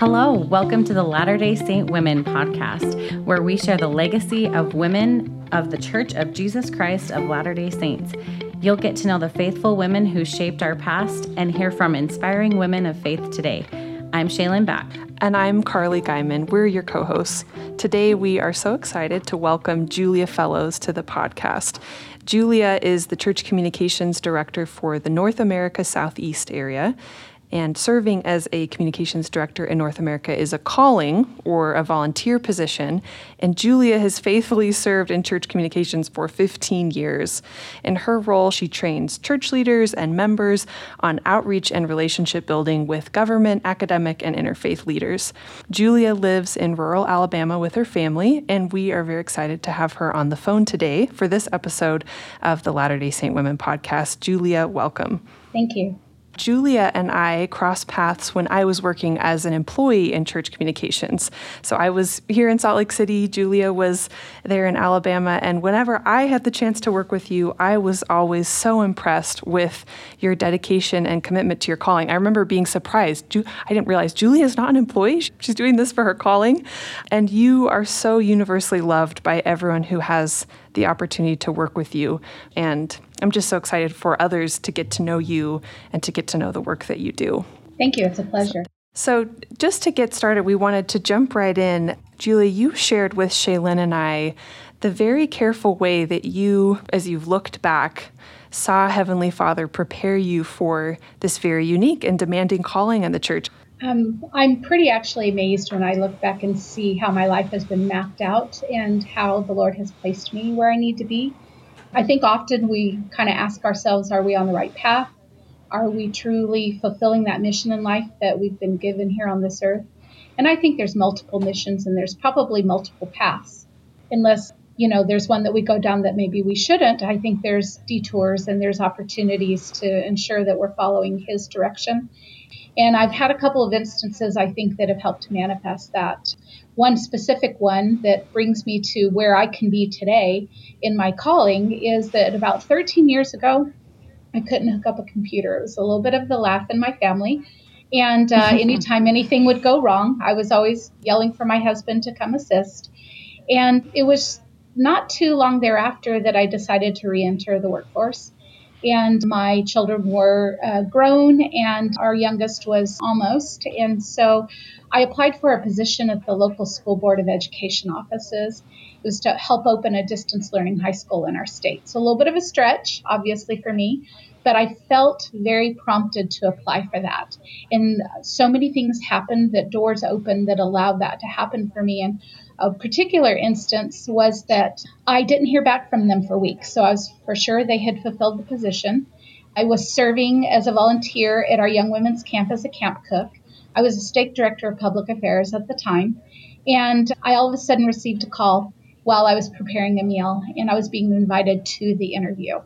Hello, welcome to the Latter day Saint Women podcast, where we share the legacy of women of the Church of Jesus Christ of Latter day Saints. You'll get to know the faithful women who shaped our past and hear from inspiring women of faith today. I'm Shaylin Back. And I'm Carly Guyman. We're your co hosts. Today, we are so excited to welcome Julia Fellows to the podcast. Julia is the Church Communications Director for the North America Southeast area. And serving as a communications director in North America is a calling or a volunteer position. And Julia has faithfully served in church communications for 15 years. In her role, she trains church leaders and members on outreach and relationship building with government, academic, and interfaith leaders. Julia lives in rural Alabama with her family, and we are very excited to have her on the phone today for this episode of the Latter day Saint Women podcast. Julia, welcome. Thank you. Julia and I crossed paths when I was working as an employee in church communications. So I was here in Salt Lake City, Julia was there in Alabama, and whenever I had the chance to work with you, I was always so impressed with your dedication and commitment to your calling. I remember being surprised. I didn't realize Julia is not an employee, she's doing this for her calling. And you are so universally loved by everyone who has the opportunity to work with you. And I'm just so excited for others to get to know you and to get to know the work that you do. Thank you. It's a pleasure. So, just to get started, we wanted to jump right in. Julie, you shared with Shaylin and I the very careful way that you, as you've looked back, saw Heavenly Father prepare you for this very unique and demanding calling in the church. Um, I'm pretty actually amazed when I look back and see how my life has been mapped out and how the Lord has placed me where I need to be. I think often we kind of ask ourselves, are we on the right path? Are we truly fulfilling that mission in life that we've been given here on this earth? And I think there's multiple missions and there's probably multiple paths. Unless, you know, there's one that we go down that maybe we shouldn't, I think there's detours and there's opportunities to ensure that we're following His direction and I've had a couple of instances I think that have helped manifest that. One specific one that brings me to where I can be today in my calling is that about 13 years ago, I couldn't hook up a computer. It was a little bit of the laugh in my family. And uh, anytime anything would go wrong, I was always yelling for my husband to come assist. And it was not too long thereafter that I decided to re enter the workforce and my children were uh, grown and our youngest was almost. And so i applied for a position at the local school board of education offices. It was to help open a distance learning high school in our state. So a little bit of a stretch obviously for me but i felt very prompted to apply for that and so many things happened that doors opened that allowed that to happen for me and a particular instance was that I didn't hear back from them for weeks. So I was for sure they had fulfilled the position. I was serving as a volunteer at our Young Women's Camp as a camp cook. I was a stake director of public affairs at the time. And I all of a sudden received a call while I was preparing a meal and I was being invited to the interview.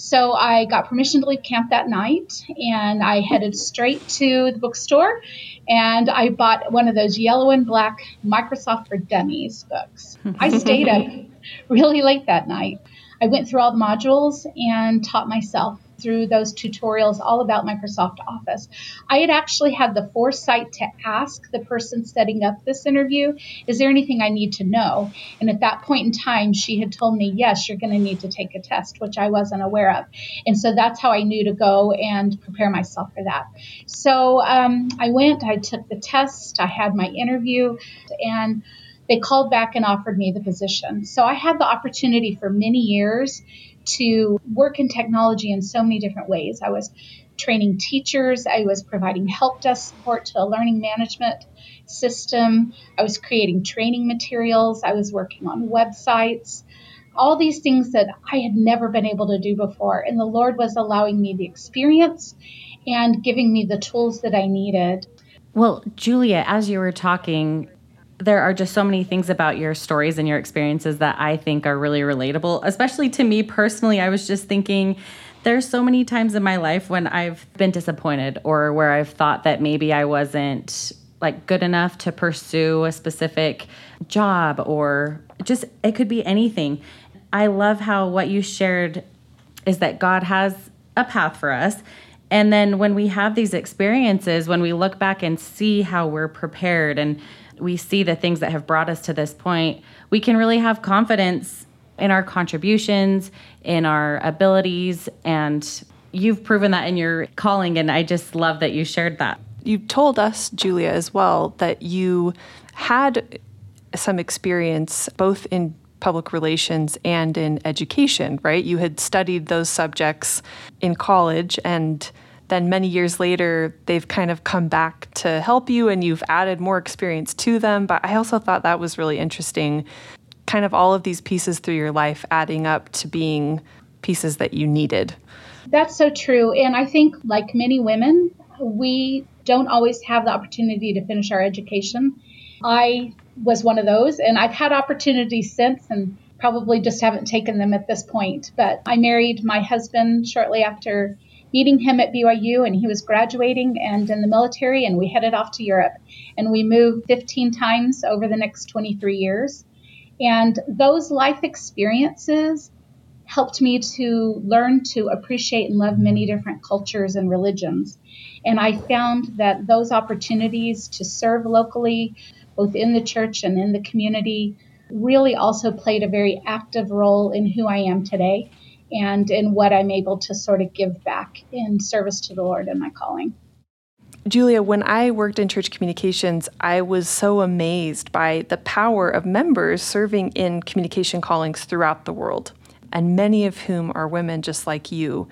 So I got permission to leave camp that night and I headed straight to the bookstore and I bought one of those yellow and black Microsoft for Dummies books. I stayed up really late that night. I went through all the modules and taught myself through those tutorials all about Microsoft Office. I had actually had the foresight to ask the person setting up this interview, is there anything I need to know? And at that point in time, she had told me, yes, you're going to need to take a test, which I wasn't aware of. And so that's how I knew to go and prepare myself for that. So um, I went, I took the test, I had my interview, and they called back and offered me the position. So I had the opportunity for many years to work in technology in so many different ways. I was training teachers, I was providing help desk support to a learning management system, I was creating training materials, I was working on websites. All these things that I had never been able to do before. And the Lord was allowing me the experience and giving me the tools that I needed. Well, Julia, as you were talking, there are just so many things about your stories and your experiences that I think are really relatable, especially to me personally. I was just thinking there's so many times in my life when I've been disappointed or where I've thought that maybe I wasn't like good enough to pursue a specific job or just it could be anything. I love how what you shared is that God has a path for us And then when we have these experiences, when we look back and see how we're prepared and we see the things that have brought us to this point, we can really have confidence in our contributions, in our abilities, and you've proven that in your calling. And I just love that you shared that. You told us, Julia, as well, that you had some experience both in public relations and in education, right? You had studied those subjects in college and then many years later they've kind of come back to help you and you've added more experience to them but i also thought that was really interesting kind of all of these pieces through your life adding up to being pieces that you needed that's so true and i think like many women we don't always have the opportunity to finish our education i was one of those. And I've had opportunities since and probably just haven't taken them at this point. But I married my husband shortly after meeting him at BYU, and he was graduating and in the military, and we headed off to Europe. And we moved 15 times over the next 23 years. And those life experiences helped me to learn to appreciate and love many different cultures and religions. And I found that those opportunities to serve locally, both in the church and in the community, really also played a very active role in who I am today and in what I'm able to sort of give back in service to the Lord and my calling. Julia, when I worked in church communications, I was so amazed by the power of members serving in communication callings throughout the world, and many of whom are women just like you.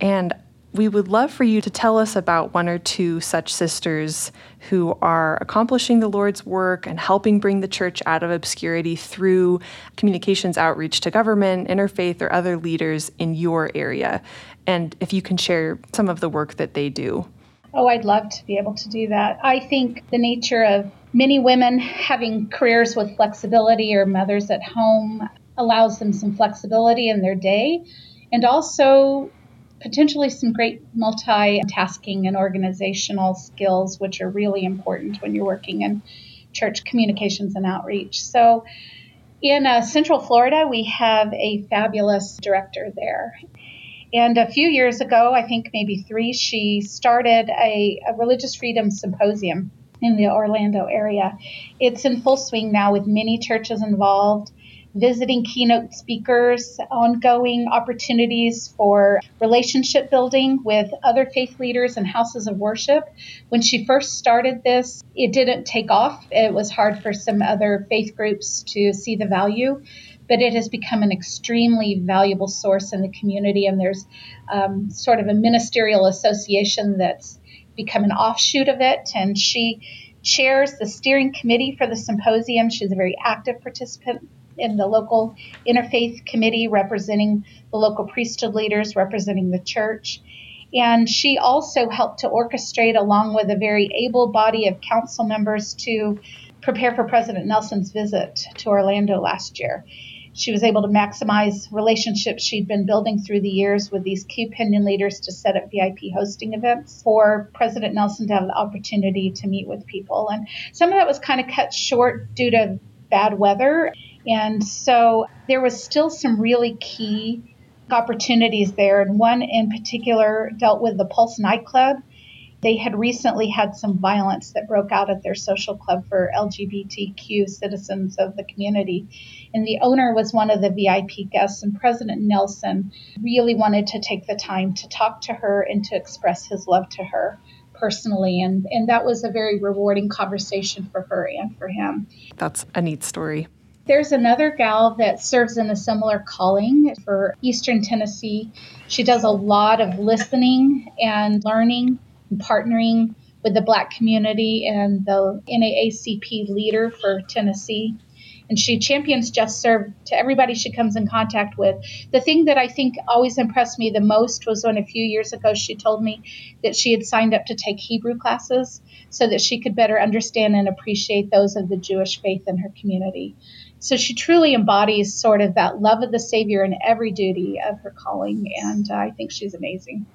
And we would love for you to tell us about one or two such sisters who are accomplishing the Lord's work and helping bring the church out of obscurity through communications outreach to government, interfaith, or other leaders in your area. And if you can share some of the work that they do. Oh, I'd love to be able to do that. I think the nature of many women having careers with flexibility or mothers at home allows them some flexibility in their day. And also, potentially some great multitasking and organizational skills, which are really important when you're working in church communications and outreach. So, in uh, Central Florida, we have a fabulous director there. And a few years ago, I think maybe three, she started a, a religious freedom symposium in the Orlando area. It's in full swing now with many churches involved visiting keynote speakers, ongoing opportunities for relationship building with other faith leaders and houses of worship. When she first started this, it didn't take off. It was hard for some other faith groups to see the value. But it has become an extremely valuable source in the community, and there's um, sort of a ministerial association that's become an offshoot of it. And she chairs the steering committee for the symposium. She's a very active participant in the local interfaith committee representing the local priesthood leaders, representing the church. And she also helped to orchestrate, along with a very able body of council members, to prepare for President Nelson's visit to Orlando last year. She was able to maximize relationships she'd been building through the years with these key opinion leaders to set up VIP hosting events for President Nelson to have the opportunity to meet with people. And some of that was kind of cut short due to bad weather. And so there was still some really key opportunities there. And one in particular dealt with the Pulse nightclub. They had recently had some violence that broke out at their social club for LGBTQ citizens of the community. And the owner was one of the VIP guests, and President Nelson really wanted to take the time to talk to her and to express his love to her personally. And, and that was a very rewarding conversation for her and for him. That's a neat story. There's another gal that serves in a similar calling for Eastern Tennessee. She does a lot of listening and learning and partnering with the Black community and the NAACP leader for Tennessee. And she champions JustServe to everybody she comes in contact with. The thing that I think always impressed me the most was when a few years ago she told me that she had signed up to take Hebrew classes so that she could better understand and appreciate those of the Jewish faith in her community. So she truly embodies sort of that love of the Savior in every duty of her calling, and uh, I think she's amazing.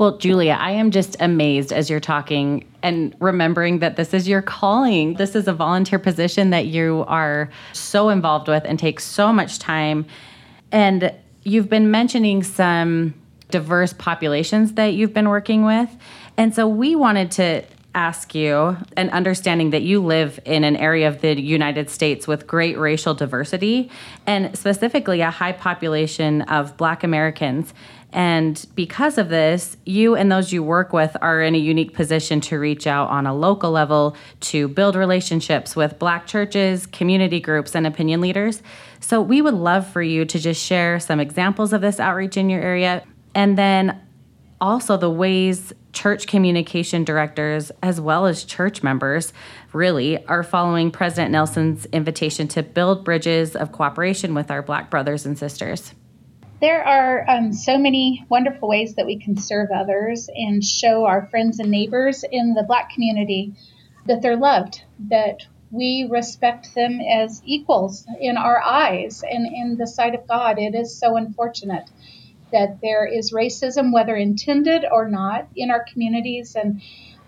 Well, Julia, I am just amazed as you're talking and remembering that this is your calling. This is a volunteer position that you are so involved with and takes so much time. And you've been mentioning some diverse populations that you've been working with. And so we wanted to ask you, and understanding that you live in an area of the United States with great racial diversity and specifically a high population of Black Americans. And because of this, you and those you work with are in a unique position to reach out on a local level to build relationships with Black churches, community groups, and opinion leaders. So we would love for you to just share some examples of this outreach in your area. And then also the ways church communication directors, as well as church members, really are following President Nelson's invitation to build bridges of cooperation with our Black brothers and sisters. There are um, so many wonderful ways that we can serve others and show our friends and neighbors in the Black community that they're loved, that we respect them as equals in our eyes and in the sight of God. It is so unfortunate that there is racism, whether intended or not, in our communities. And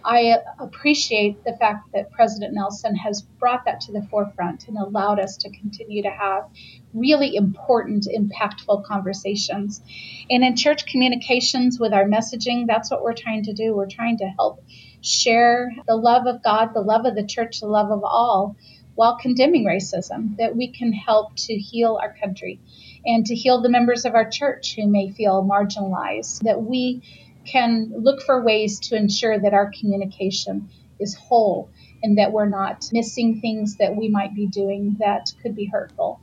I appreciate the fact that President Nelson has brought that to the forefront and allowed us to continue to have really important, impactful conversations. And in church communications with our messaging, that's what we're trying to do. We're trying to help share the love of God, the love of the church, the love of all, while condemning racism, that we can help to heal our country and to heal the members of our church who may feel marginalized, that we can look for ways to ensure that our communication is whole and that we're not missing things that we might be doing that could be hurtful.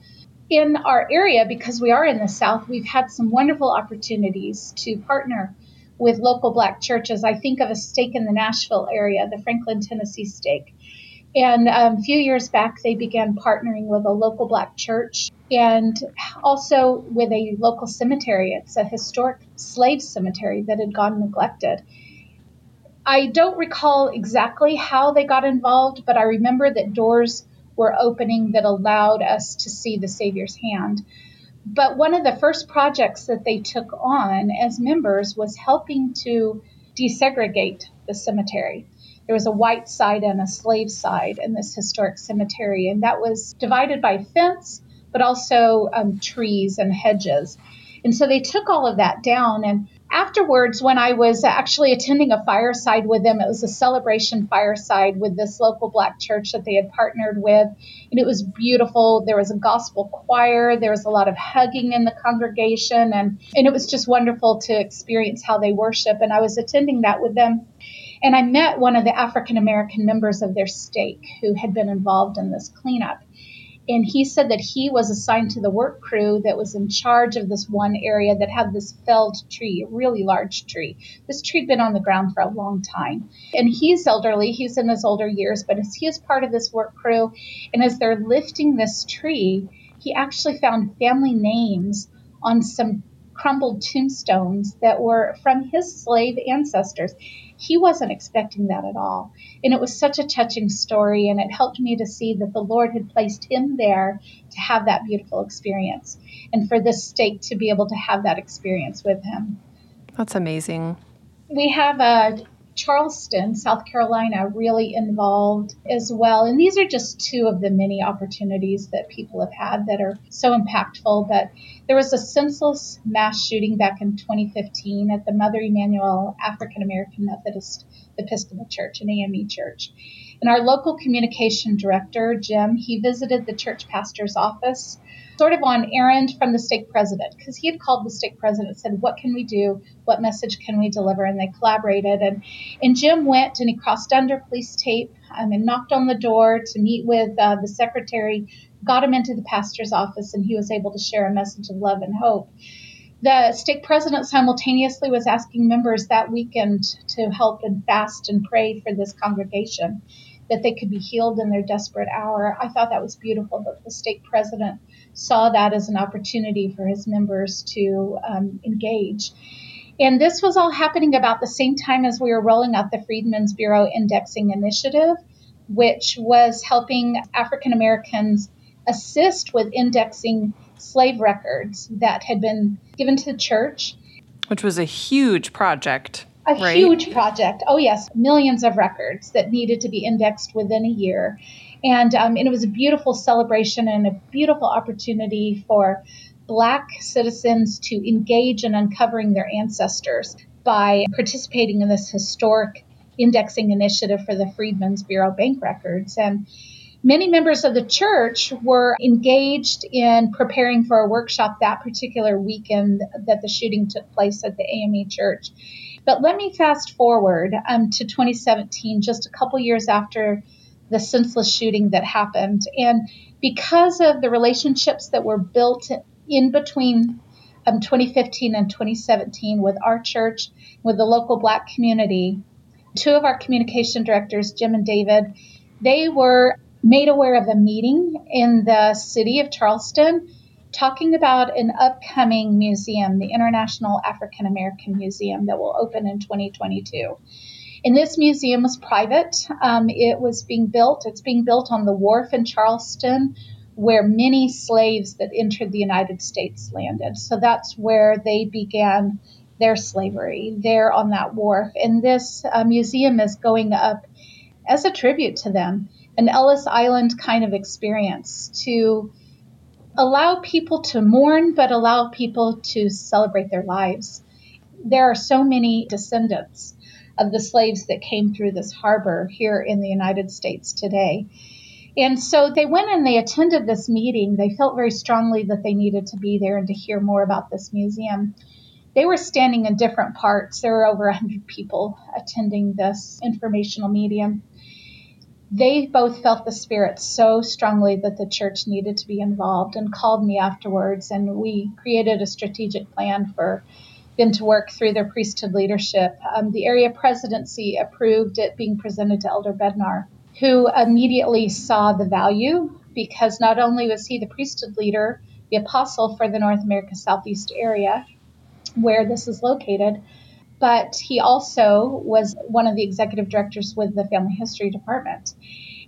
In our area, because we are in the South, we've had some wonderful opportunities to partner with local black churches. I think of a stake in the Nashville area, the Franklin, Tennessee stake. And um, a few years back, they began partnering with a local black church and also with a local cemetery. It's a historic slave cemetery that had gone neglected. I don't recall exactly how they got involved, but I remember that doors were opening that allowed us to see the Savior's hand. But one of the first projects that they took on as members was helping to desegregate the cemetery there was a white side and a slave side in this historic cemetery, and that was divided by fence, but also um, trees and hedges. And so they took all of that down. And afterwards, when I was actually attending a fireside with them, it was a celebration fireside with this local black church that they had partnered with. And it was beautiful. There was a gospel choir, there was a lot of hugging in the congregation, and, and it was just wonderful to experience how they worship. And I was attending that with them. And I met one of the African American members of their stake who had been involved in this cleanup. And he said that he was assigned to the work crew that was in charge of this one area that had this felled tree, a really large tree. This tree had been on the ground for a long time. And he's elderly, he's in his older years, but as he is part of this work crew, and as they're lifting this tree, he actually found family names on some crumbled tombstones that were from his slave ancestors he wasn't expecting that at all. And it was such a touching story, and it helped me to see that the Lord had placed him there to have that beautiful experience, and for this stake to be able to have that experience with him. That's amazing. We have a Charleston, South Carolina, really involved as well. And these are just two of the many opportunities that people have had that are so impactful. But there was a senseless mass shooting back in 2015 at the Mother Emanuel African American Methodist Episcopal Church, an AME church. And our local communication director, Jim, he visited the church pastor's office sort of on errand from the stake president because he had called the stake president and said, What can we do? What message can we deliver? And they collaborated. And, and Jim went and he crossed under police tape um, and knocked on the door to meet with uh, the secretary, got him into the pastor's office, and he was able to share a message of love and hope. The stake president simultaneously was asking members that weekend to help and fast and pray for this congregation that they could be healed in their desperate hour. I thought that was beautiful that the stake president saw that as an opportunity for his members to um, engage. And this was all happening about the same time as we were rolling out the Freedmen's Bureau Indexing Initiative, which was helping African Americans assist with indexing slave records that had been given to the church. Which was a huge project. A right? huge project. Oh, yes, millions of records that needed to be indexed within a year. And, um, and it was a beautiful celebration and a beautiful opportunity for Black citizens to engage in uncovering their ancestors by participating in this historic indexing initiative for the Freedmen's Bureau bank records. And many members of the church were engaged in preparing for a workshop that particular weekend that the shooting took place at the AME church. But let me fast forward um, to 2017, just a couple years after the senseless shooting that happened. And because of the relationships that were built in between um, 2015 and 2017 with our church, with the local black community, two of our communication directors, Jim and David, they were made aware of a meeting in the city of Charleston talking about an upcoming museum, the International African American Museum, that will open in 2022. And this museum is private. Um, it was being built, it's being built on the wharf in Charleston where many slaves that entered the United States landed. So that's where they began their slavery, there on that wharf. And this uh, museum is going up as a tribute to them, an Ellis Island kind of experience to allow people to mourn, but allow people to celebrate their lives. There are so many descendants of the slaves that came through this harbor here in the United States today. And so they went and they attended this meeting. They felt very strongly that they needed to be there and to hear more about this museum. They were standing in different parts. There were over 100 people attending this informational medium. They both felt the spirit so strongly that the church needed to be involved and called me afterwards. And we created a strategic plan for them to work through their priesthood leadership. Um, the area presidency approved it being presented to Elder Bednar who immediately saw the value because not only was he the priesthood leader, the apostle for the North America Southeast area where this is located, but he also was one of the executive directors with the Family History Department.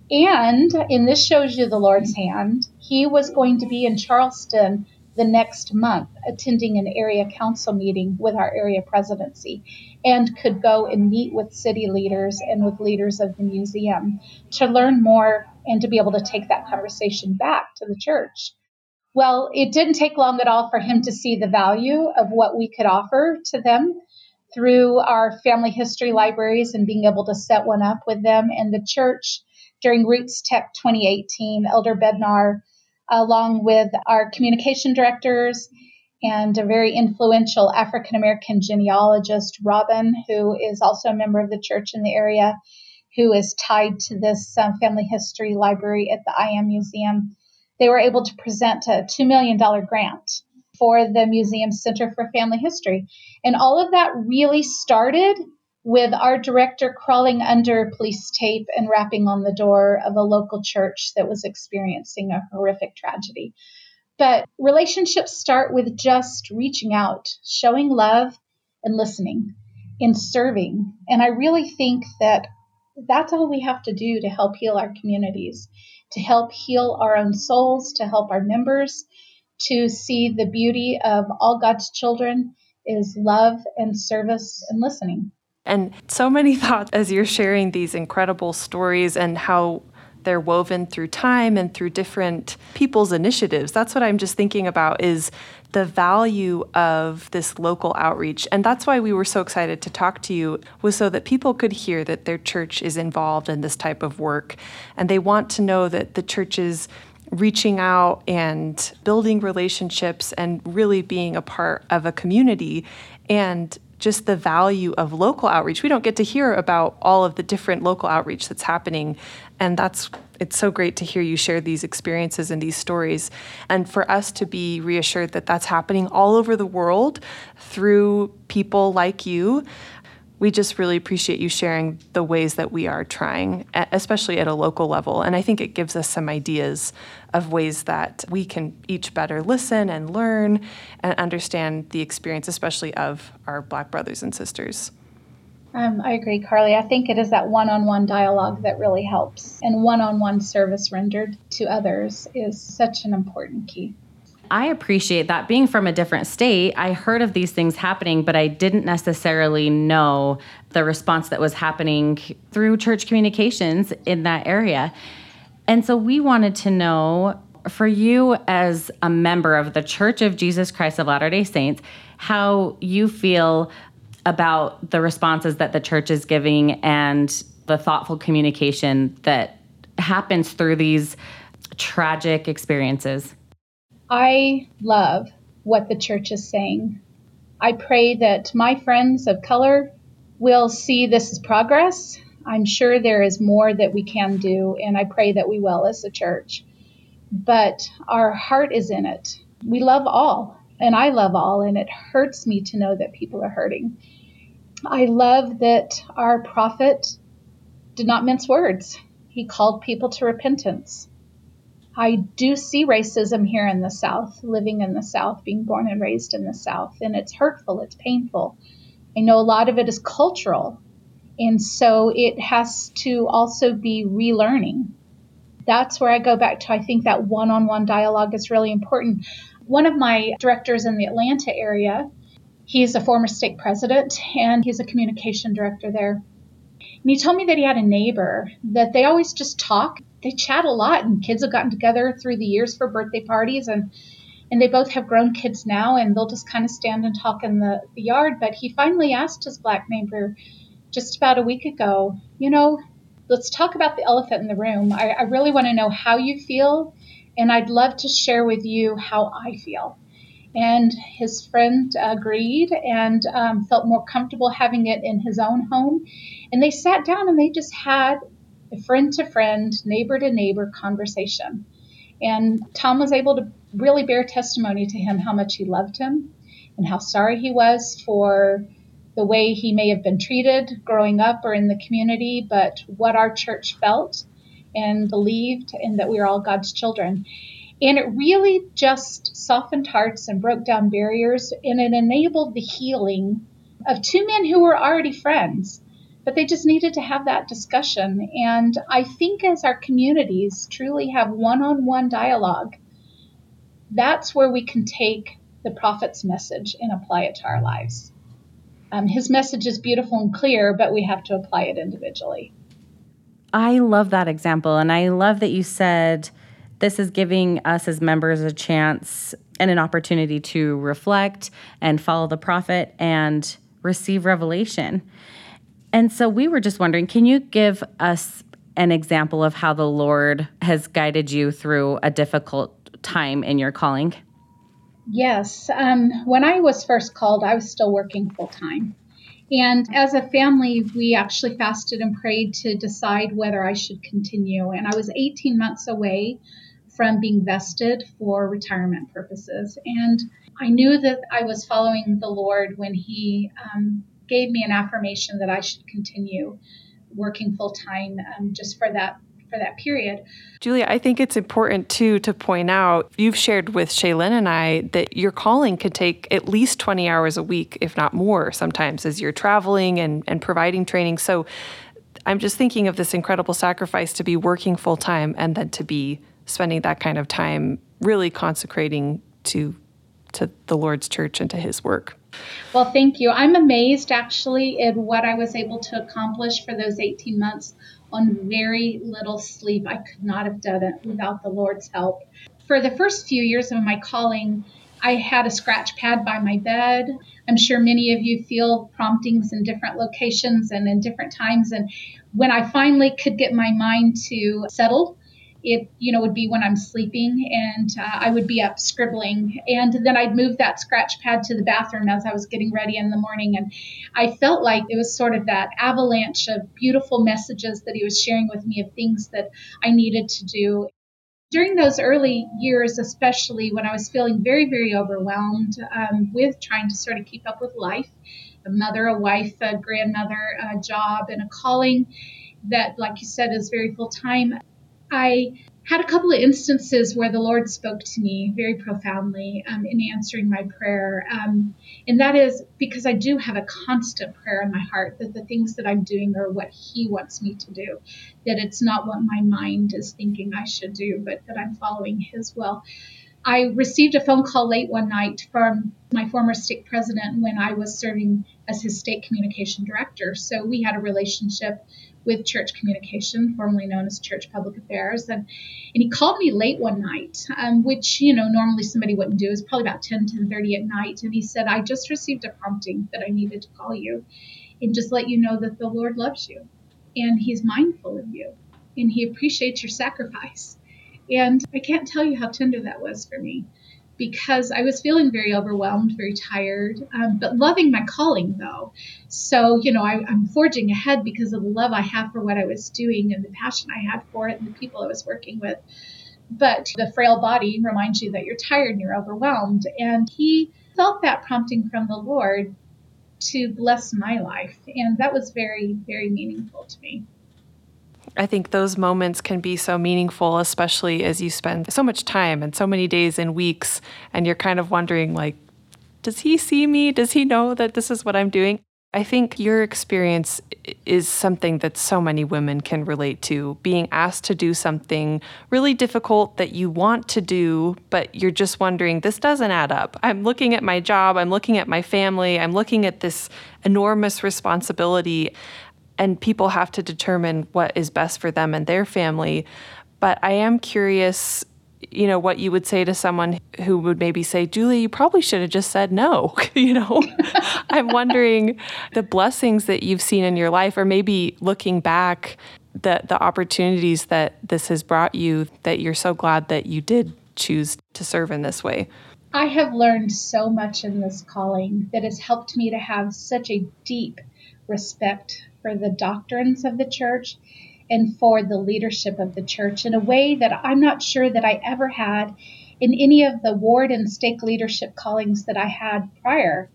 And, and this shows you the Lord's hand, he was going to be in Charleston the next month attending an area council meeting with our area presidency and could go and meet with city leaders and with leaders of the museum to learn more and to be able to take that conversation back to the church. Well, it didn't take long at all for him to see the value of what we could offer to them through our family history libraries and being able to set one up with them. And the church during RootsTech 2018, Elder Bednar along with our communication directors and a very influential African American genealogist, Robin, who is also a member of the church in the area, who is tied to this um, family history library at the I Am Museum. They were able to present a $2 million grant for the Museum Center for Family History. And all of that really started with our director crawling under police tape and rapping on the door of a local church that was experiencing a horrific tragedy. But relationships start with just reaching out, showing love, and listening and serving. And I really think that that's all we have to do to help heal our communities, to help heal our own souls, to help our members, to see the beauty of all God's children is love and service and listening. And so many thoughts as you're sharing these incredible stories and how they're woven through time and through different people's initiatives. That's what I'm just thinking about is the value of this local outreach. And that's why we were so excited to talk to you was so that people could hear that their church is involved in this type of work and they want to know that the church is reaching out and building relationships and really being a part of a community and just the value of local outreach. We don't get to hear about all of the different local outreach that's happening. And that's it's so great to hear you share these experiences and these stories and for us to be reassured that that's happening all over the world through people like you we just really appreciate you sharing the ways that we are trying, especially at a local level. And I think it gives us some ideas of ways that we can each better listen and learn and understand the experience, especially of our Black brothers and sisters. Um, I agree, Carly. I think it is that one on one dialogue that really helps. And one on one service rendered to others is such an important key. I appreciate that. Being from a different state, I heard of these things happening, but I didn't necessarily know the response that was happening through church communications in that area. And so we wanted to know for you as a member of the Church of Jesus Christ of Latter day Saints, how you feel about the responses that the church is giving and the thoughtful communication that happens through these tragic experiences. I love what the church is saying. I pray that my friends of color will see this as progress. I'm sure there is more that we can do, and I pray that we will as a church. But our heart is in it. We love all, and I love all, and it hurts me to know that people are hurting. I love that our prophet did not mince words. He called people to repentance. I do see racism here in the South, living in the South, being born and raised in the South, and it's hurtful, it's painful. I know a lot of it is cultural, and so it has to also be relearning. That's where I go back to I think that one on one dialogue is really important. One of my directors in the Atlanta area, he's a former stake president and he's a communication director there. And he told me that he had a neighbor that they always just talk. They chat a lot and kids have gotten together through the years for birthday parties and and they both have grown kids now and they'll just kind of stand and talk in the, the yard. But he finally asked his black neighbor just about a week ago you know let's talk about the elephant in the room. I, I really want to know how you feel and i'd love to share with you how i feel and his friend agreed and um, felt more comfortable having it in his own home and they sat down and they just had a friend to friend, neighbor to neighbor conversation. And Tom was able to really bear testimony to him how much he loved him and how sorry he was for the way he may have been treated growing up or in the community, but what our church felt and believed, and that we are all God's children. And it really just softened hearts and broke down barriers, and it enabled the healing of two men who were already friends but they just needed to have that discussion. And I think as our communities truly have one on one dialogue, that's where we can take the prophet's message and apply it to our lives. Um, his message is beautiful and clear, but we have to apply it individually. I love that example. And I love that you said this is giving us as members a chance and an opportunity to reflect and follow the prophet and receive revelation. And so we were just wondering can you give us an example of how the Lord has guided you through a difficult time in your calling? Yes. Um, when I was first called, I was still working full time. And as a family, we actually fasted and prayed to decide whether I should continue. And I was 18 months away from being vested for retirement purposes. And I knew that I was following the Lord when He um, gave me an affirmation that I should continue working full time um, just for that for that period. Julia, I think it's important too to point out you've shared with Shaylin and I that your calling could take at least 20 hours a week, if not more, sometimes as you're traveling and, and providing training. So I'm just thinking of this incredible sacrifice to be working full time and then to be spending that kind of time really consecrating to to the Lord's church and to his work. Well, thank you. I'm amazed actually at what I was able to accomplish for those 18 months on very little sleep. I could not have done it without the Lord's help. For the first few years of my calling, I had a scratch pad by my bed. I'm sure many of you feel promptings in different locations and in different times. And when I finally could get my mind to settle it you know would be when i'm sleeping and uh, i would be up scribbling. And then i'd move that scratch pad to the bathroom as i was getting ready in the morning. And i felt like it was sort of that avalanche of beautiful messages that he was sharing with me of things that i needed to do. During those early years especially when i was feeling very very overwhelmed um, with trying to sort of keep up with life a mother a wife a grandmother a job and a calling that like you said is very full time I had a couple of instances where the Lord spoke to me very profoundly um, in answering my prayer. Um, and that is because I do have a constant prayer in my heart that the things that I'm doing are what He wants me to do, that it's not what my mind is thinking I should do, but that I'm following His will. I received a phone call late one night from my former stake president when I was serving as his stake communication director. So we had a relationship with church communication, formerly known as church public affairs. And, and he called me late one night, um, which, you know, normally somebody wouldn't do. It was probably about 10, 10 30 at night. And he said, I just received a prompting that I needed to call you and just let you know that the Lord loves you and he's mindful of you and he appreciates your sacrifice. And I can't tell you how tender that was for me because I was feeling very overwhelmed, very tired, um, but loving my calling though. So, you know, I, I'm forging ahead because of the love I have for what I was doing and the passion I had for it and the people I was working with. But the frail body reminds you that you're tired and you're overwhelmed. And he felt that prompting from the Lord to bless my life. And that was very, very meaningful to me. I think those moments can be so meaningful, especially as you spend so much time and so many days and weeks, and you're kind of wondering, like, does he see me? Does he know that this is what I'm doing? I think your experience is something that so many women can relate to. Being asked to do something really difficult that you want to do, but you're just wondering, this doesn't add up. I'm looking at my job, I'm looking at my family, I'm looking at this enormous responsibility and people have to determine what is best for them and their family. But I am curious, you know, what you would say to someone who would maybe say, Julie, you probably should have just said no. you know, I'm wondering the blessings that you've seen in your life, or maybe looking back, the, the opportunities that this has brought you that you're so glad that you did choose to serve in this way. I have learned so much in this calling that has helped me to have such a deep respect for the doctrines of the church and for the leadership of the church in a way that I'm not sure that I ever had in any of the ward and stake leadership callings that I had prior.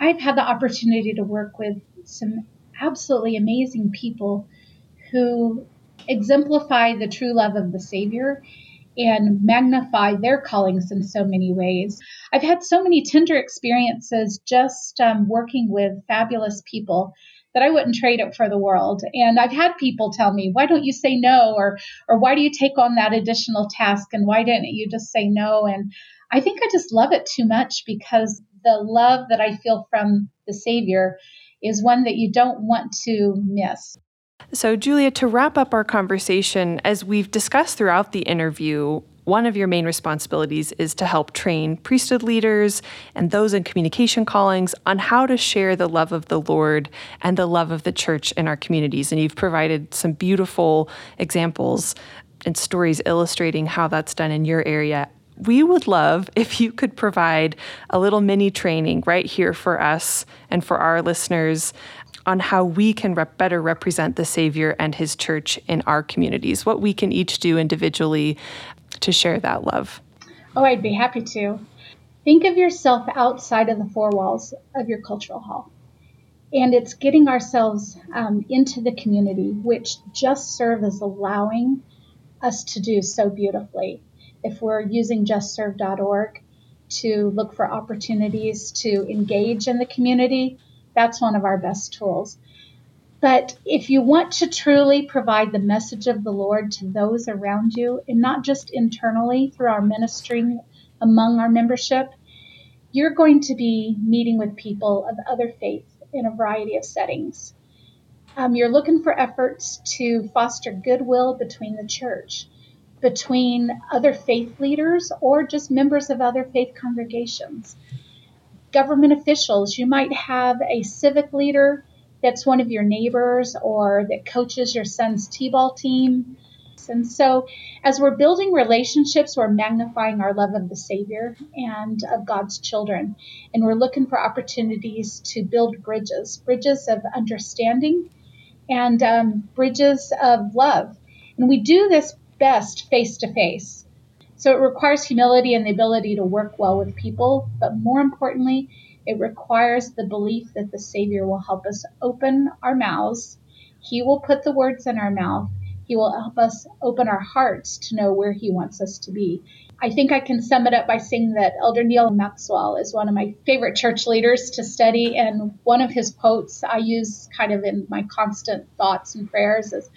I've had the opportunity to work with some absolutely amazing people who exemplify the true love of the Savior and magnify their callings in so many ways. I've had so many tender experiences just um, working with fabulous people that I wouldn't trade it for the world. And I've had people tell me, why don't you say no? Or, or why do you take on that additional task? And why didn't you just say no? And I think I just love it too much because the love that I feel from the Savior is one that you don't want to miss. So, Julia, to wrap up our conversation, as we've discussed throughout the interview, one of your main responsibilities is to help train priesthood leaders and those in communication callings on how to share the love of the Lord and the love of the church in our communities. And you've provided some beautiful examples and stories illustrating how that's done in your area. We would love if you could provide a little mini training right here for us and for our listeners on how we can rep- better represent the Savior and His church in our communities, what we can each do individually to share that love? Oh, I'd be happy to. Think of yourself outside of the four walls of your cultural hall. And it's getting ourselves um, into the community, which JustServe is allowing us to do so beautifully. If we're using justserve.org to look for opportunities to engage in the community, that's one of our best tools. But if you want to truly provide the message of the Lord to those around you, and not just internally through our ministering among our membership, you're going to be meeting with people of other faiths in a variety of settings. Um, you're looking for efforts to foster goodwill between the church, between other faith leaders, or just members of other faith congregations. Government officials, you might have a civic leader that's one of your neighbors or that coaches your son's T ball team. And so, as we're building relationships, we're magnifying our love of the Savior and of God's children. And we're looking for opportunities to build bridges bridges of understanding and um, bridges of love. And we do this best face to face. So, it requires humility and the ability to work well with people, but more importantly, it requires the belief that the Savior will help us open our mouths. He will put the words in our mouth. He will help us open our hearts to know where He wants us to be. I think I can sum it up by saying that Elder Neal Maxwell is one of my favorite church leaders to study. And one of his quotes I use kind of in my constant thoughts and prayers is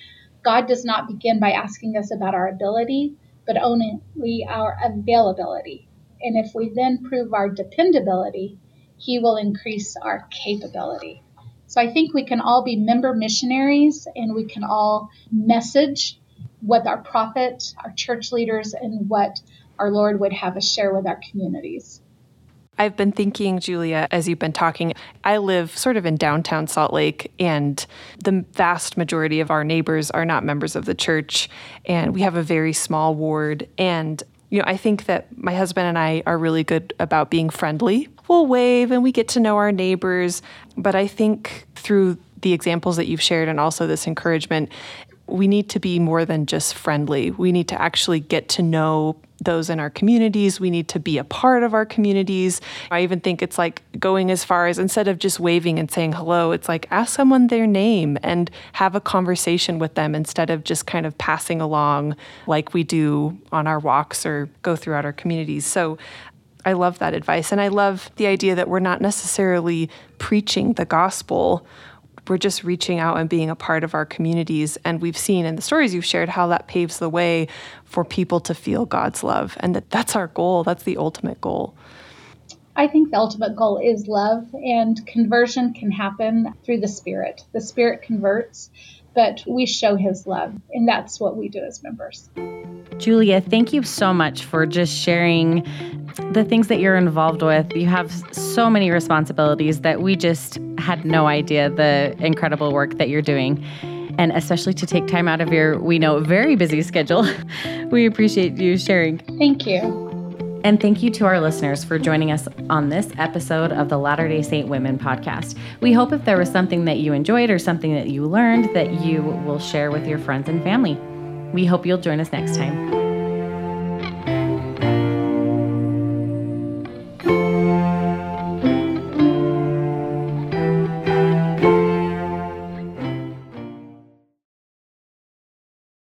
God does not begin by asking us about our ability, but only our availability. And if we then prove our dependability, he will increase our capability. So I think we can all be member missionaries and we can all message what our prophet, our church leaders, and what our Lord would have us share with our communities. I've been thinking, Julia, as you've been talking, I live sort of in downtown Salt Lake, and the vast majority of our neighbors are not members of the church. And we have a very small ward. And, you know, I think that my husband and I are really good about being friendly. We'll wave and we get to know our neighbors. But I think through the examples that you've shared and also this encouragement, we need to be more than just friendly. We need to actually get to know those in our communities. We need to be a part of our communities. I even think it's like going as far as instead of just waving and saying hello, it's like ask someone their name and have a conversation with them instead of just kind of passing along like we do on our walks or go throughout our communities. So I love that advice. And I love the idea that we're not necessarily preaching the gospel we're just reaching out and being a part of our communities. And we've seen in the stories you've shared how that paves the way for people to feel God's love. And that that's our goal, that's the ultimate goal. I think the ultimate goal is love, and conversion can happen through the Spirit. The Spirit converts, but we show His love, and that's what we do as members. Julia, thank you so much for just sharing the things that you're involved with. You have so many responsibilities that we just had no idea the incredible work that you're doing. And especially to take time out of your, we know, very busy schedule. we appreciate you sharing. Thank you. And thank you to our listeners for joining us on this episode of the Latter day Saint Women podcast. We hope if there was something that you enjoyed or something that you learned that you will share with your friends and family. We hope you'll join us next time.